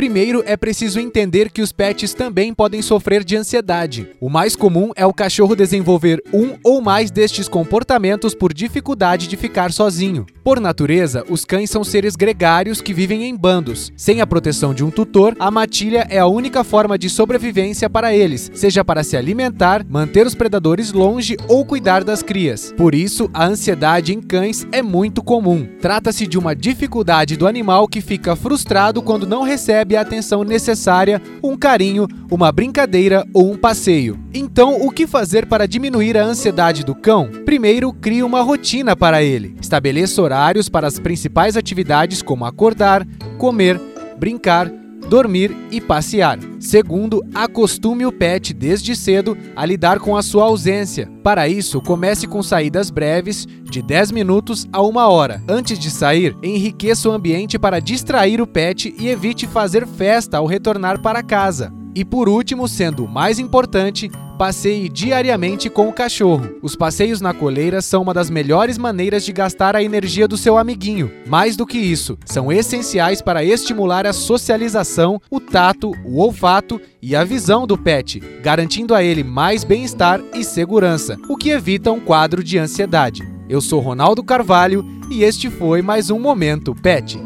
Primeiro, é preciso entender que os pets também podem sofrer de ansiedade. O mais comum é o cachorro desenvolver um ou mais destes comportamentos por dificuldade de ficar sozinho. Por natureza, os cães são seres gregários que vivem em bandos. Sem a proteção de um tutor, a matilha é a única forma de sobrevivência para eles, seja para se alimentar, manter os predadores longe ou cuidar das crias. Por isso, a ansiedade em cães é muito comum. Trata-se de uma dificuldade do animal que fica frustrado quando não recebe a atenção necessária, um carinho, uma brincadeira ou um passeio. Então, o que fazer para diminuir a ansiedade do cão? Primeiro, crie uma rotina para ele. Estabeleça horários para as principais atividades como acordar, comer, brincar, dormir e passear. Segundo, acostume o pet desde cedo a lidar com a sua ausência. Para isso, comece com saídas breves, de 10 minutos a 1 hora. Antes de sair, enriqueça o ambiente para distrair o pet e evite fazer festa ao retornar para casa. E por último, sendo o mais importante, passeie diariamente com o cachorro. Os passeios na coleira são uma das melhores maneiras de gastar a energia do seu amiguinho. Mais do que isso, são essenciais para estimular a socialização, o tato, o olfato e a visão do pet, garantindo a ele mais bem-estar e segurança, o que evita um quadro de ansiedade. Eu sou Ronaldo Carvalho e este foi mais um Momento Pet.